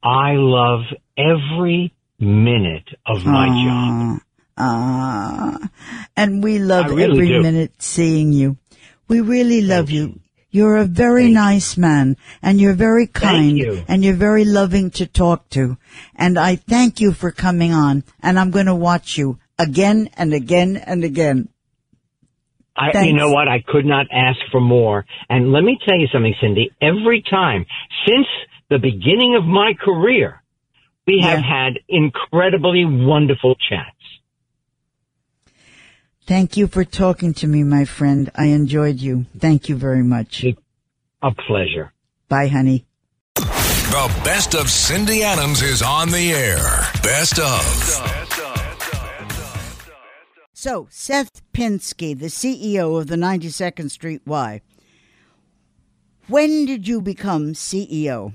I love every minute of my job. Ah, and we love really every do. minute seeing you. We really love you. You're a very nice man and you're very kind you. and you're very loving to talk to. And I thank you for coming on and I'm going to watch you again and again and again. I, Thanks. you know what? I could not ask for more. And let me tell you something, Cindy. Every time since the beginning of my career, we have had incredibly wonderful chats. Thank you for talking to me, my friend. I enjoyed you. Thank you very much. A pleasure. Bye, honey. The best of Cindy Adams is on the air. Best of. So, Seth Pinsky, the CEO of the 92nd Street Y. When did you become CEO?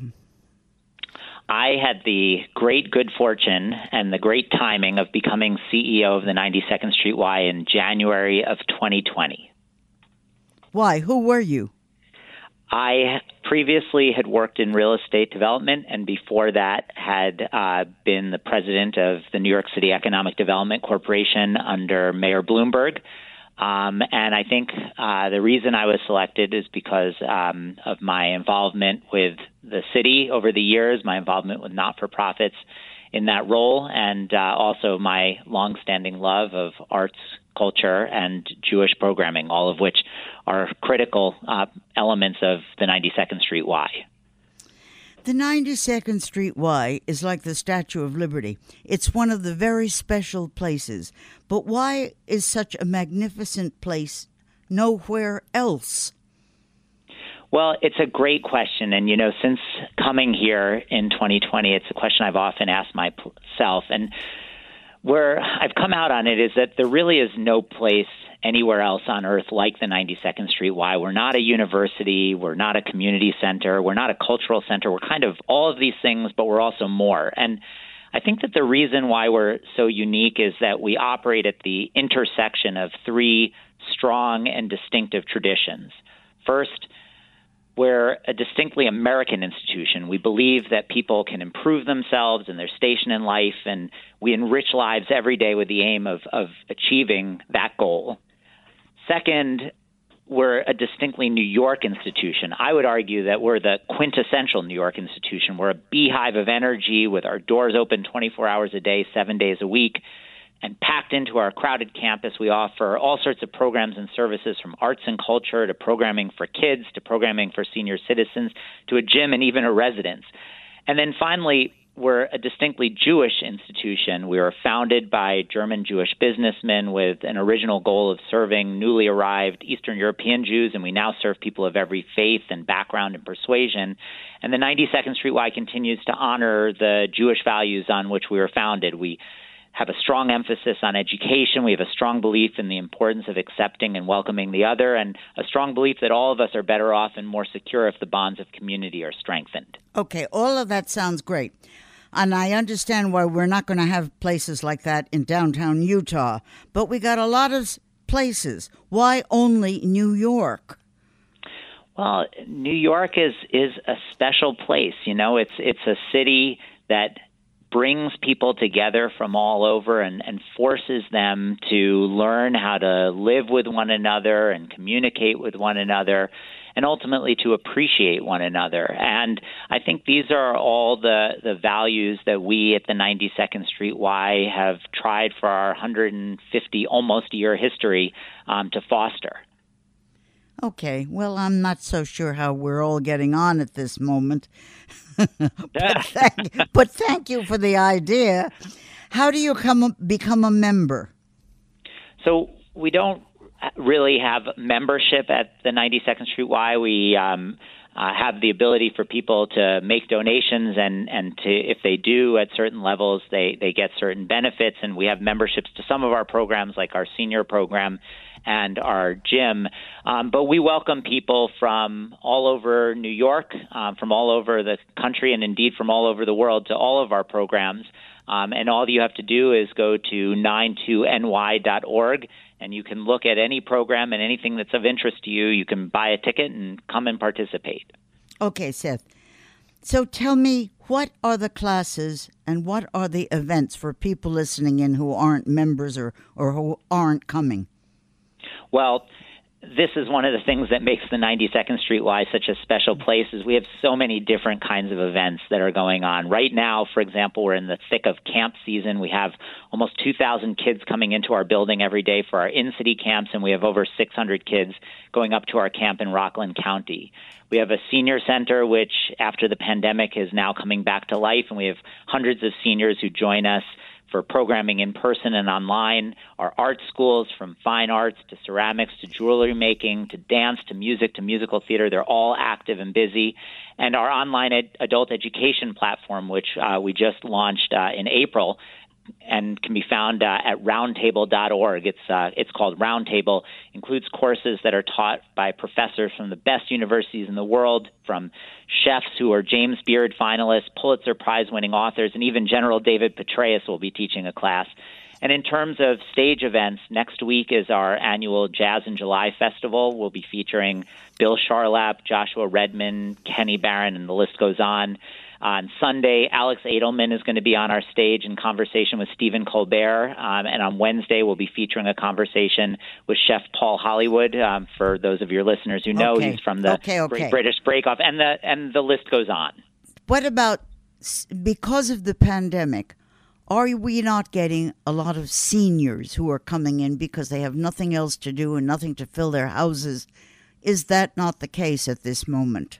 I had the great good fortune and the great timing of becoming CEO of the 92nd Street Y in January of 2020. Why? Who were you? I previously had worked in real estate development, and before that, had uh, been the president of the New York City Economic Development Corporation under Mayor Bloomberg. Um, and I think uh, the reason I was selected is because um, of my involvement with the city over the years, my involvement with not for profits in that role, and uh, also my longstanding love of arts, culture, and Jewish programming, all of which are critical uh, elements of the 92nd Street Y. The 92nd Street Y is like the Statue of Liberty. It's one of the very special places. But why is such a magnificent place nowhere else? Well, it's a great question. And, you know, since coming here in 2020, it's a question I've often asked myself. And where I've come out on it is that there really is no place anywhere else on earth like the 92nd Street Y. We're not a university, we're not a community center, we're not a cultural center. We're kind of all of these things, but we're also more. And I think that the reason why we're so unique is that we operate at the intersection of three strong and distinctive traditions. First, we're a distinctly American institution. We believe that people can improve themselves and their station in life, and we enrich lives every day with the aim of, of achieving that goal. Second, we're a distinctly New York institution. I would argue that we're the quintessential New York institution. We're a beehive of energy with our doors open 24 hours a day, seven days a week. And packed into our crowded campus, we offer all sorts of programs and services from arts and culture to programming for kids to programming for senior citizens to a gym and even a residence. And then finally, we're a distinctly Jewish institution. We were founded by German Jewish businessmen with an original goal of serving newly arrived Eastern European Jews, and we now serve people of every faith and background and persuasion. And the 92nd Street Y continues to honor the Jewish values on which we were founded. We have a strong emphasis on education. We have a strong belief in the importance of accepting and welcoming the other, and a strong belief that all of us are better off and more secure if the bonds of community are strengthened. Okay, all of that sounds great. And I understand why we're not going to have places like that in downtown Utah. But we got a lot of places. Why only New York? Well, New York is is a special place. You know, it's it's a city that brings people together from all over and, and forces them to learn how to live with one another and communicate with one another and ultimately to appreciate one another. And I think these are all the, the values that we at the 92nd Street Y have tried for our 150 almost year history um, to foster. Okay, well, I'm not so sure how we're all getting on at this moment. [LAUGHS] but, thank, but thank you for the idea. How do you come become a member? So we don't really have membership at the 92nd Street Y. We um, uh, have the ability for people to make donations, and and to if they do at certain levels, they they get certain benefits. And we have memberships to some of our programs, like our senior program and our gym. Um, but we welcome people from all over New York, um, from all over the country, and indeed from all over the world to all of our programs. Um, and all you have to do is go to 92ny.org and you can look at any program and anything that's of interest to you. You can buy a ticket and come and participate. Okay, Seth. So tell me, what are the classes and what are the events for people listening in who aren't members or, or who aren't coming? Well, this is one of the things that makes the 92nd Street Y such a special place is we have so many different kinds of events that are going on. Right now, for example, we're in the thick of camp season. We have almost 2,000 kids coming into our building every day for our in-city camps, and we have over 600 kids going up to our camp in Rockland County. We have a senior center, which after the pandemic is now coming back to life, and we have hundreds of seniors who join us for programming in person and online. Our art schools, from fine arts to ceramics to jewelry making to dance to music to musical theater, they're all active and busy. And our online ed- adult education platform, which uh, we just launched uh, in April, and can be found uh, at roundtable.org. It's uh, it's called Roundtable. Includes courses that are taught by professors from the best universities in the world, from chefs who are James Beard finalists, Pulitzer Prize winning authors, and even General David Petraeus will be teaching a class. And in terms of stage events, next week is our annual Jazz in July festival. We'll be featuring Bill Charlap, Joshua Redman, Kenny Barron, and the list goes on. On Sunday, Alex Edelman is going to be on our stage in conversation with Stephen Colbert. Um, and on Wednesday, we'll be featuring a conversation with Chef Paul Hollywood. Um, for those of your listeners who know, Okay. he's from the Okay, okay. Great British Bake Off, and the and the list goes on. What about because of the pandemic? Are we not getting a lot of seniors who are coming in because they have nothing else to do and nothing to fill their houses? Is that not the case at this moment?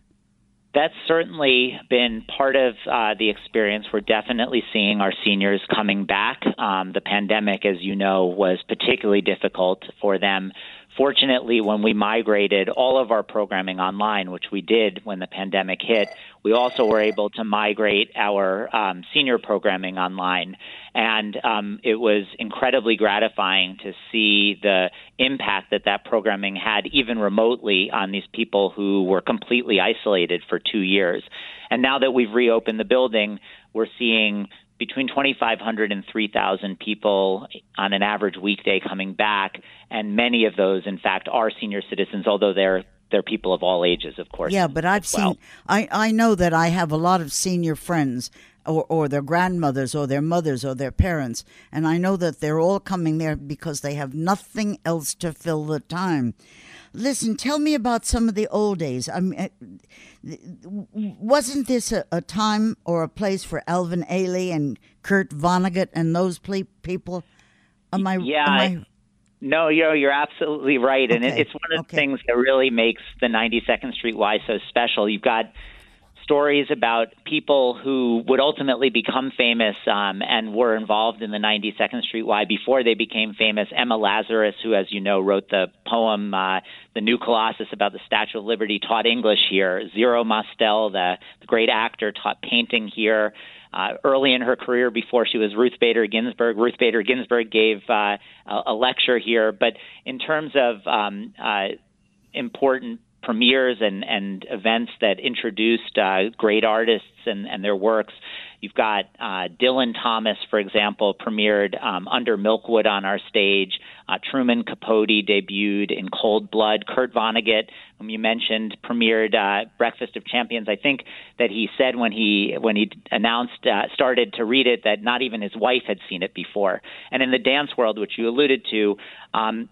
That's certainly been part of uh, the experience. We're definitely seeing our seniors coming back. Um, the pandemic, as you know, was particularly difficult for them. Fortunately, when we migrated all of our programming online, which we did when the pandemic hit, we also were able to migrate our um, senior programming online. And um, it was incredibly gratifying to see the impact that that programming had, even remotely, on these people who were completely isolated for two years. And now that we've reopened the building, we're seeing between 2,500 and 3,000 people on an average weekday coming back, and many of those, in fact, are senior citizens, although they're they're people of all ages, of course. Yeah, but I've well. seen. I I know that I have a lot of senior friends, or or their grandmothers, or their mothers, or their parents, and I know that they're all coming there because they have nothing else to fill the time. Listen, tell me about some of the old days. I mean, uh, wasn't this a, a time or a place for Alvin Ailey and Kurt Vonnegut and those ple- people? Am I? Yeah, am I- No, you're you're absolutely right, and it, it's one of the things that really makes the 92nd Street Y so special. You've got stories about people who would ultimately become famous um, and were involved in the 92nd Street Y before they became famous. Emma Lazarus, who, as you know, wrote the poem uh, "The New Colossus" about the Statue of Liberty, taught English here. Zero Mostel, the, the great actor, taught painting here. Uh, early in her career, before she was Ruth Bader Ginsburg, Ruth Bader Ginsburg gave uh, a, a lecture here. But in terms of um, uh, important premieres and, and events that introduced uh, great artists and, and their works. You've got uh, Dylan Thomas, for example, premiered um, Under Milkwood on our stage. Uh, Truman Capote debuted in Cold Blood. Kurt Vonnegut, whom you mentioned, premiered uh, Breakfast of Champions. I think that he said when he when he announced uh, started to read it that not even his wife had seen it before. And in the dance world, which you alluded to. Um,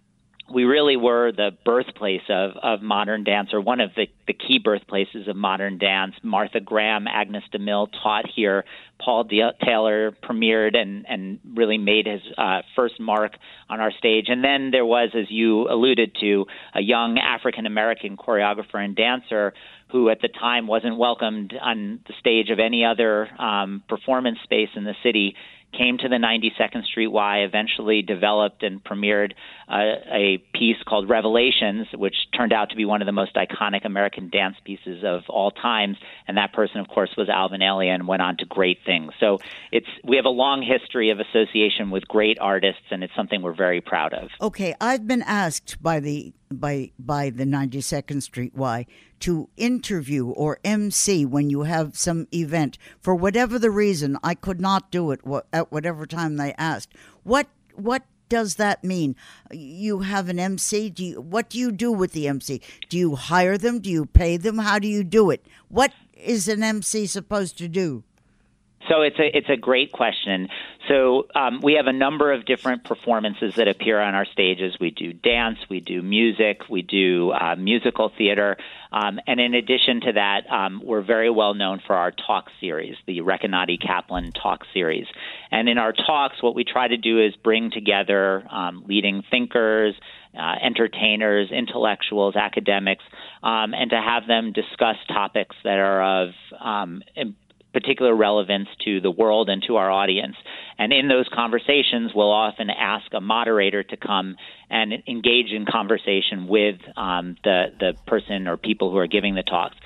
we really were the birthplace of, of modern dance, or one of the, the key birthplaces of modern dance. Martha Graham, Agnes DeMille taught here. Paul D- Taylor premiered and, and really made his uh, first mark on our stage. And then there was, as you alluded to, a young African American choreographer and dancer who at the time wasn't welcomed on the stage of any other um, performance space in the city came to the 92nd Street Y, eventually developed and premiered uh, a piece called Revelations, which turned out to be one of the most iconic American dance pieces of all times. And that person, of course, was Alvin Ailey and went on to great things. So it's we have a long history of association with great artists, and it's something we're very proud of. Okay, I've been asked by the by by the 92nd Street Y to interview or MC when you have some event for whatever the reason. I could not do it at whatever time they asked. What what does that mean? You have an MC. Do you, what do you do with the MC? Do you hire them? Do you pay them? How do you do it? What is an MC supposed to do? So it's a it's a great question. So um, we have a number of different performances that appear on our stages. We do dance, we do music, we do uh, musical theater, um, and in addition to that, um, we're very well known for our talk series, the Recanati Kaplan talk series. And in our talks, what we try to do is bring together um, leading thinkers, uh, entertainers, intellectuals, academics, um, and to have them discuss topics that are of um, particular relevance to the world and to our audience. And in those conversations, we'll often ask a moderator to come and engage in conversation with um, the the person or people who are giving the talks.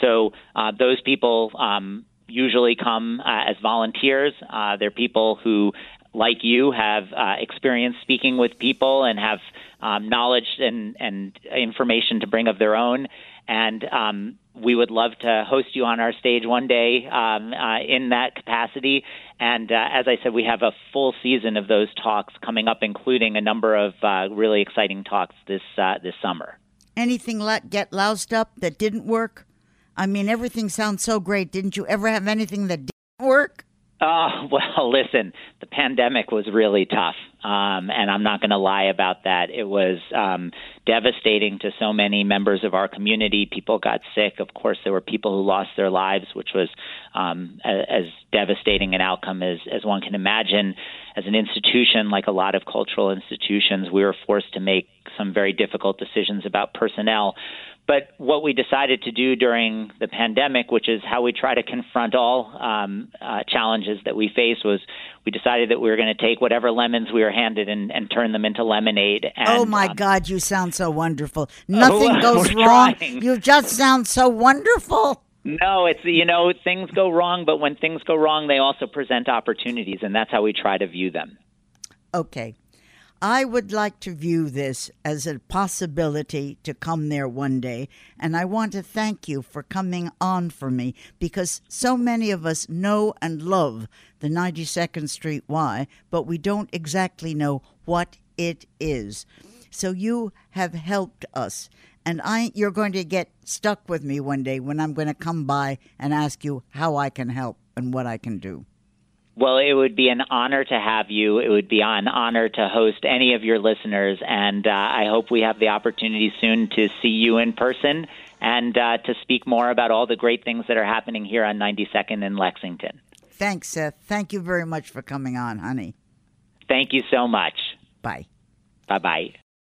So uh, those people um, usually come uh, as volunteers. Uh, they're people who, like you, have uh, experience speaking with people and have um, knowledge and, and information to bring of their own. And um, we would love to host you on our stage one day um, uh, in that capacity. And uh, as I said, we have a full season of those talks coming up, including a number of uh, really exciting talks this uh, this summer. Anything let get loused up that didn't work? I mean, everything sounds so great. Didn't you ever have anything that didn't work? Oh, [LAUGHS] well, listen, the pandemic was really tough. Um, and I'm not going to lie about that. It was um, devastating to so many members of our community. People got sick. Of course, there were people who lost their lives, which was um, as devastating an outcome as, as one can imagine. As an institution, like a lot of cultural institutions, we were forced to make some very difficult decisions about personnel. But what we decided to do during the pandemic, which is how we try to confront all um, uh, challenges that we face, was we decided that we were going to take whatever lemons we were handed and, and turn them into lemonade. And, oh my um, God, you sound so wonderful! [LAUGHS] Nothing [LAUGHS] goes wrong. Trying. You just sound so wonderful. No, it's you know things go wrong, but when things go wrong, they also present opportunities, and that's how we try to view them. Okay. I would like to view this as a possibility to come there one day, and I want to thank you for coming on for me because so many of us know and love the 92nd Street Y, but we don't exactly know what it is. So you have helped us, and I you're going to get stuck with me one day when I'm going to come by and ask you how I can help and what I can do. Well, it would be an honor to have you. It would be an honor to host any of your listeners, and uh, I hope we have the opportunity soon to see you in person and uh, to speak more about all the great things that are happening here on 92nd in Lexington. Thanks, Seth. Thank you very much for coming on, honey. Thank you so much. Bye. Bye bye.